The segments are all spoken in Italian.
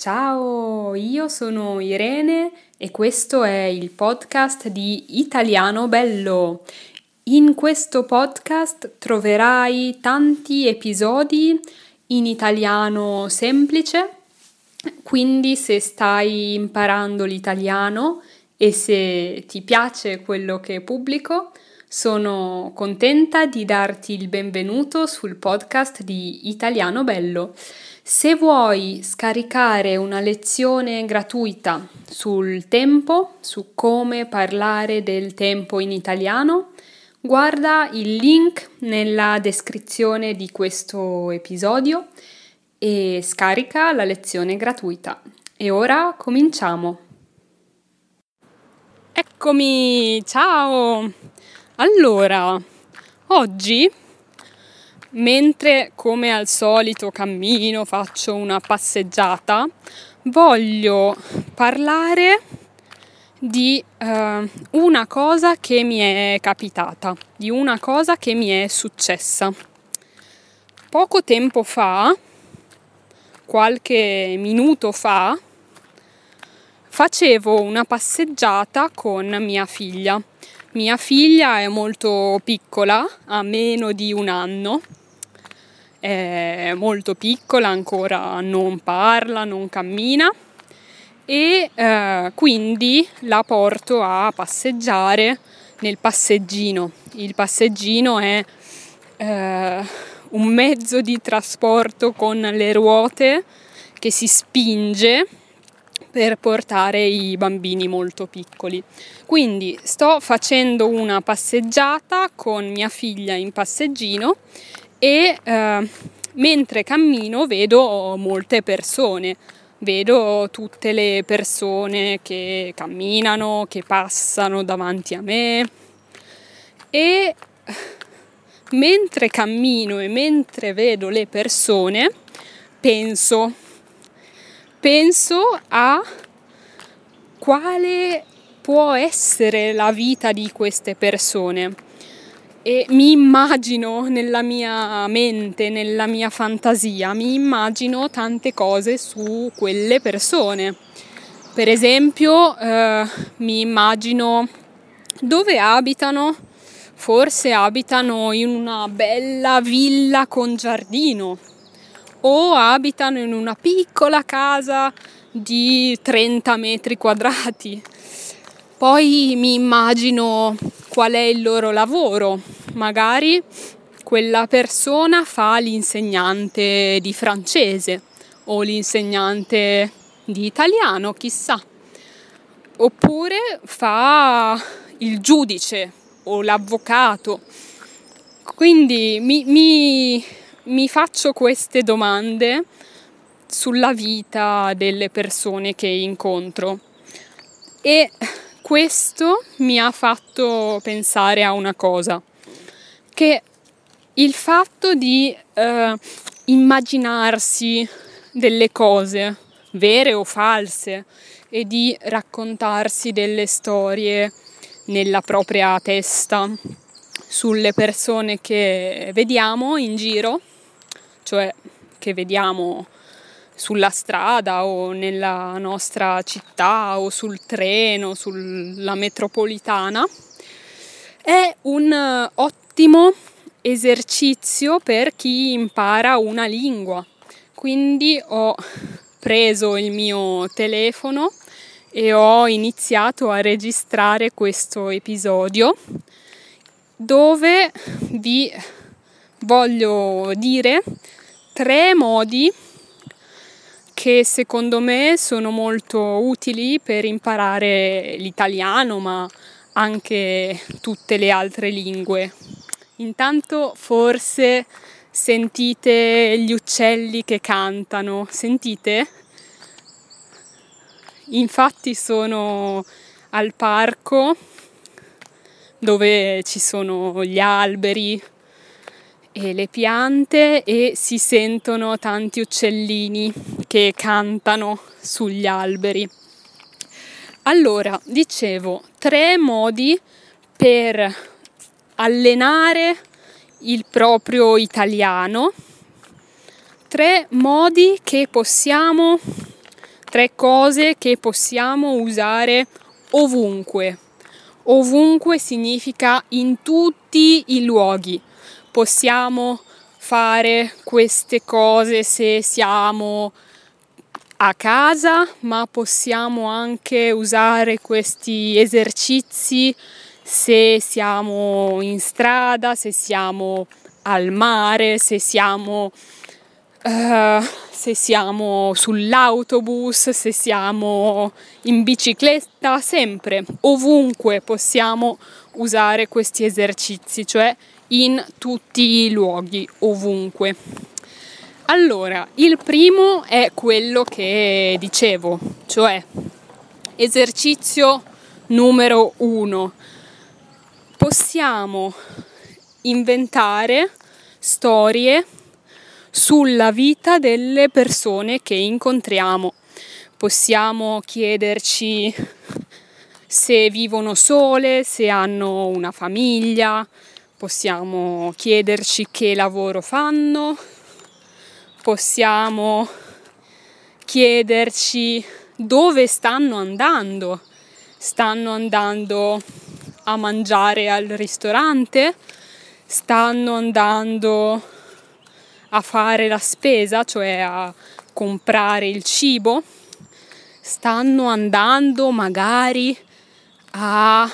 Ciao, io sono Irene e questo è il podcast di Italiano Bello. In questo podcast troverai tanti episodi in italiano semplice, quindi se stai imparando l'italiano e se ti piace quello che pubblico, sono contenta di darti il benvenuto sul podcast di Italiano Bello. Se vuoi scaricare una lezione gratuita sul tempo, su come parlare del tempo in italiano, guarda il link nella descrizione di questo episodio e scarica la lezione gratuita. E ora cominciamo. Eccomi, ciao! Allora, oggi mentre come al solito cammino, faccio una passeggiata, voglio parlare di uh, una cosa che mi è capitata, di una cosa che mi è successa. Poco tempo fa, qualche minuto fa, facevo una passeggiata con mia figlia. Mia figlia è molto piccola, ha meno di un anno è molto piccola, ancora non parla, non cammina e eh, quindi la porto a passeggiare nel passeggino. Il passeggino è eh, un mezzo di trasporto con le ruote che si spinge per portare i bambini molto piccoli. Quindi sto facendo una passeggiata con mia figlia in passeggino e eh, mentre cammino vedo molte persone, vedo tutte le persone che camminano, che passano davanti a me e mentre cammino e mentre vedo le persone penso, penso a quale può essere la vita di queste persone e mi immagino nella mia mente, nella mia fantasia, mi immagino tante cose su quelle persone. Per esempio, eh, mi immagino dove abitano, forse abitano in una bella villa con giardino o abitano in una piccola casa di 30 metri quadrati. Poi mi immagino qual è il loro lavoro, magari quella persona fa l'insegnante di francese o l'insegnante di italiano, chissà, oppure fa il giudice o l'avvocato. Quindi mi, mi, mi faccio queste domande sulla vita delle persone che incontro. E questo mi ha fatto pensare a una cosa che il fatto di eh, immaginarsi delle cose vere o false e di raccontarsi delle storie nella propria testa sulle persone che vediamo in giro, cioè che vediamo sulla strada o nella nostra città o sul treno, sulla metropolitana, è un ottimo ottimo esercizio per chi impara una lingua. Quindi ho preso il mio telefono e ho iniziato a registrare questo episodio dove vi voglio dire tre modi che secondo me sono molto utili per imparare l'italiano ma anche tutte le altre lingue Intanto forse sentite gli uccelli che cantano, sentite? Infatti sono al parco dove ci sono gli alberi e le piante e si sentono tanti uccellini che cantano sugli alberi. Allora, dicevo, tre modi per allenare il proprio italiano, tre modi che possiamo tre cose che possiamo usare ovunque. Ovunque significa in tutti i luoghi. Possiamo fare queste cose se siamo a casa, ma possiamo anche usare questi esercizi se siamo in strada, se siamo al mare, se siamo, uh, se siamo sull'autobus, se siamo in bicicletta, sempre, ovunque possiamo usare questi esercizi, cioè in tutti i luoghi, ovunque. Allora, il primo è quello che dicevo, cioè esercizio numero uno. Possiamo inventare storie sulla vita delle persone che incontriamo. Possiamo chiederci se vivono sole, se hanno una famiglia, possiamo chiederci che lavoro fanno, possiamo chiederci dove stanno andando. Stanno andando a mangiare al ristorante? Stanno andando a fare la spesa, cioè a comprare il cibo? Stanno andando magari a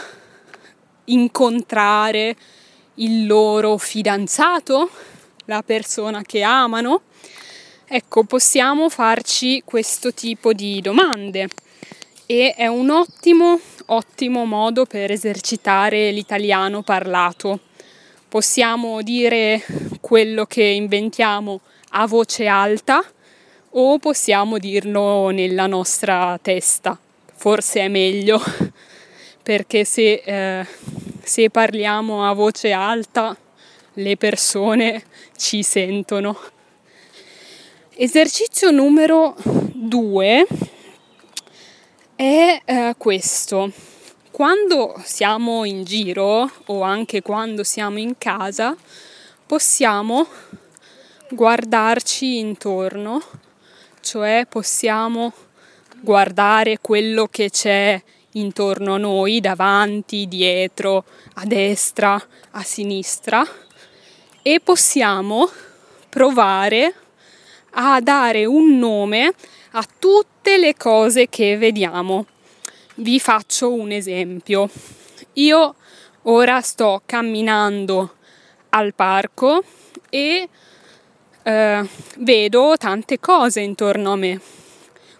incontrare il loro fidanzato, la persona che amano? Ecco, possiamo farci questo tipo di domande e è un ottimo, ottimo modo per esercitare l'italiano parlato. Possiamo dire quello che inventiamo a voce alta o possiamo dirlo nella nostra testa. Forse è meglio perché se, eh, se parliamo a voce alta le persone ci sentono Esercizio numero 2 è eh, questo. Quando siamo in giro o anche quando siamo in casa possiamo guardarci intorno, cioè possiamo guardare quello che c'è intorno a noi, davanti, dietro, a destra, a sinistra e possiamo provare a dare un nome a tutte le cose che vediamo. Vi faccio un esempio. Io ora sto camminando al parco e eh, vedo tante cose intorno a me.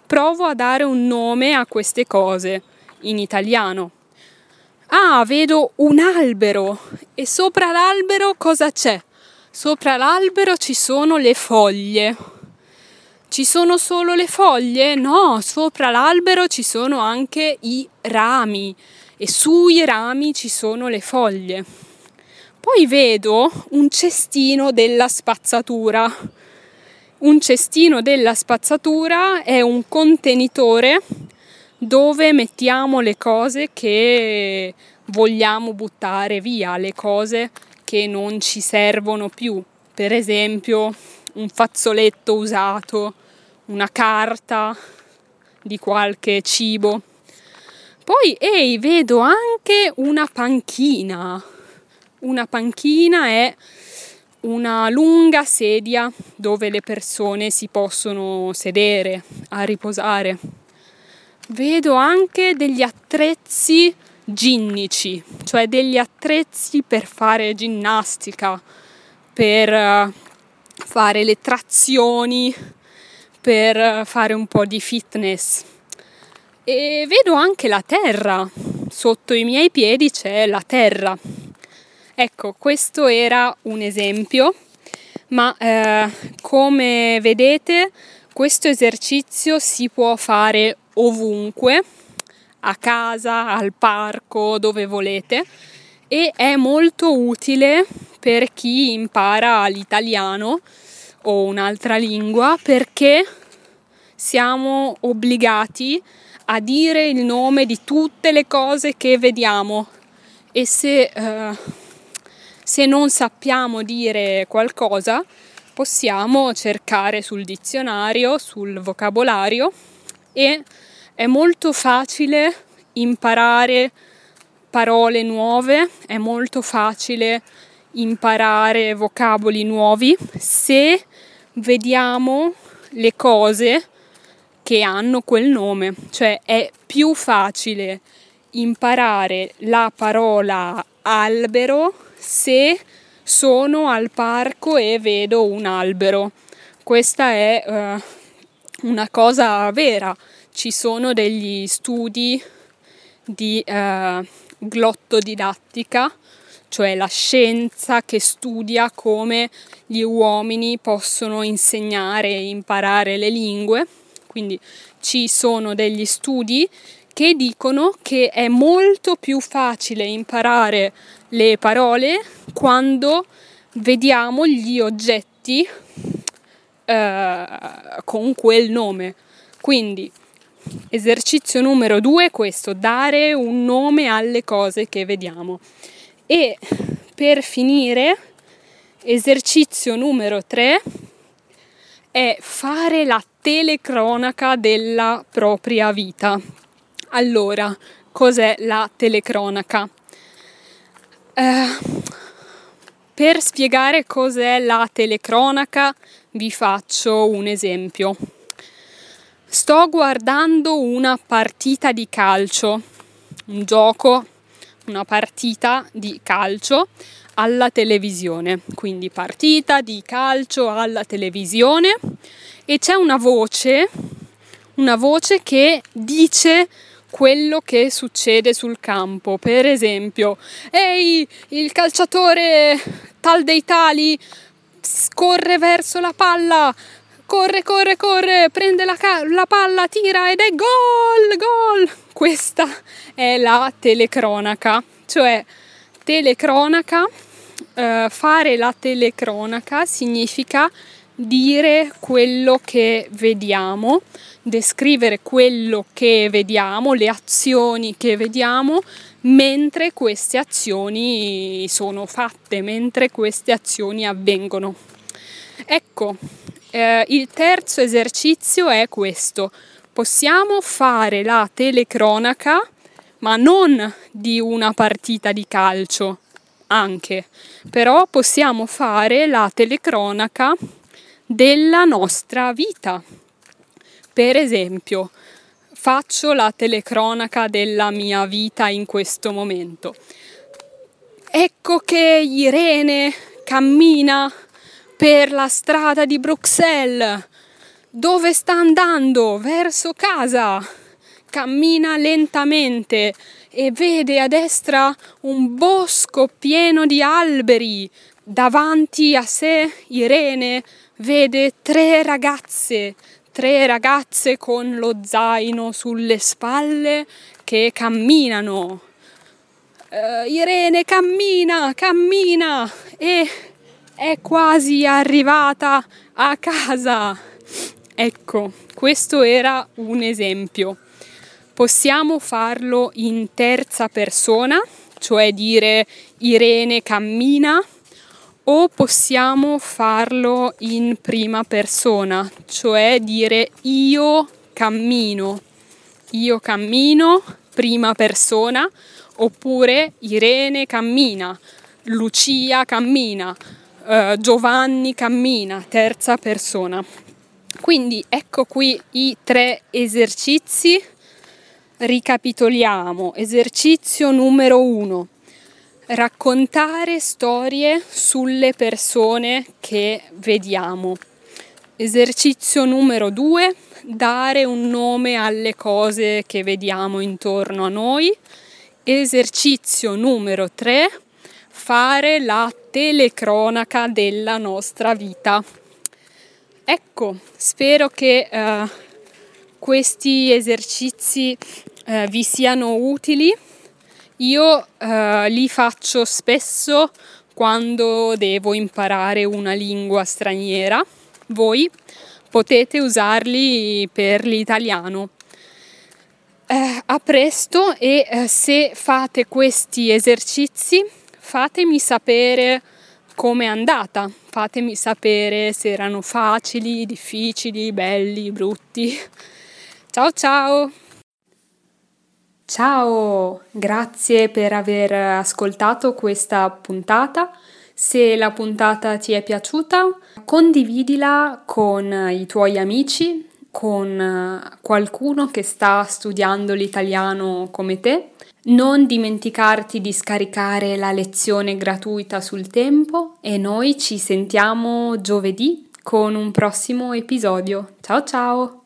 Provo a dare un nome a queste cose in italiano. Ah, vedo un albero e sopra l'albero cosa c'è? Sopra l'albero ci sono le foglie. Ci sono solo le foglie? No, sopra l'albero ci sono anche i rami e sui rami ci sono le foglie. Poi vedo un cestino della spazzatura. Un cestino della spazzatura è un contenitore dove mettiamo le cose che vogliamo buttare via, le cose che non ci servono più. Per esempio, un fazzoletto usato, una carta di qualche cibo. Poi, ehi, vedo anche una panchina. Una panchina è una lunga sedia dove le persone si possono sedere a riposare. Vedo anche degli attrezzi ginnici, cioè degli attrezzi per fare ginnastica, per eh, fare le trazioni per fare un po' di fitness. E vedo anche la terra, sotto i miei piedi c'è la terra. Ecco, questo era un esempio, ma eh, come vedete questo esercizio si può fare ovunque, a casa, al parco, dove volete e è molto utile per chi impara l'italiano o un'altra lingua perché siamo obbligati a dire il nome di tutte le cose che vediamo. E se, uh, se non sappiamo dire qualcosa possiamo cercare sul dizionario, sul vocabolario e è molto facile imparare parole nuove, è molto facile imparare vocaboli nuovi se vediamo le cose che hanno quel nome, cioè è più facile imparare la parola albero se sono al parco e vedo un albero. Questa è uh, una cosa vera. Ci sono degli studi di uh, glottodidattica, cioè la scienza che studia come gli uomini possono insegnare e imparare le lingue. Quindi ci sono degli studi che dicono che è molto più facile imparare le parole quando vediamo gli oggetti eh, con quel nome. Quindi esercizio numero due è questo, dare un nome alle cose che vediamo. E per finire, esercizio numero tre è fare la telecronaca della propria vita. Allora, cos'è la telecronaca? Eh, per spiegare cos'è la telecronaca vi faccio un esempio. Sto guardando una partita di calcio, un gioco, una partita di calcio alla televisione, quindi partita di calcio alla televisione e c'è una voce, una voce che dice quello che succede sul campo. Per esempio, ehi, il calciatore tal dei tali corre verso la palla, corre, corre, corre, prende la, ca- la palla, tira ed è gol, gol. Questa è la telecronaca, cioè telecronaca, eh, fare la telecronaca significa dire quello che vediamo, descrivere quello che vediamo, le azioni che vediamo mentre queste azioni sono fatte, mentre queste azioni avvengono. Ecco, eh, il terzo esercizio è questo. Possiamo fare la telecronaca, ma non di una partita di calcio, anche, però possiamo fare la telecronaca della nostra vita. Per esempio, faccio la telecronaca della mia vita in questo momento. Ecco che Irene cammina per la strada di Bruxelles. Dove sta andando? Verso casa. Cammina lentamente e vede a destra un bosco pieno di alberi. Davanti a sé Irene vede tre ragazze, tre ragazze con lo zaino sulle spalle che camminano. Uh, Irene cammina, cammina e è quasi arrivata a casa. Ecco, questo era un esempio. Possiamo farlo in terza persona, cioè dire Irene cammina o possiamo farlo in prima persona, cioè dire io cammino, io cammino, prima persona, oppure Irene cammina, Lucia cammina, uh, Giovanni cammina, terza persona. Quindi ecco qui i tre esercizi. Ricapitoliamo. Esercizio numero uno raccontare storie sulle persone che vediamo. Esercizio numero due, dare un nome alle cose che vediamo intorno a noi. Esercizio numero tre, fare la telecronaca della nostra vita. Ecco, spero che uh, questi esercizi uh, vi siano utili io eh, li faccio spesso quando devo imparare una lingua straniera. Voi potete usarli per l'italiano. Eh, a presto e eh, se fate questi esercizi fatemi sapere come è andata, fatemi sapere se erano facili, difficili, belli, brutti. Ciao ciao! Ciao, grazie per aver ascoltato questa puntata. Se la puntata ti è piaciuta, condividila con i tuoi amici, con qualcuno che sta studiando l'italiano come te. Non dimenticarti di scaricare la lezione gratuita sul tempo e noi ci sentiamo giovedì con un prossimo episodio. Ciao ciao!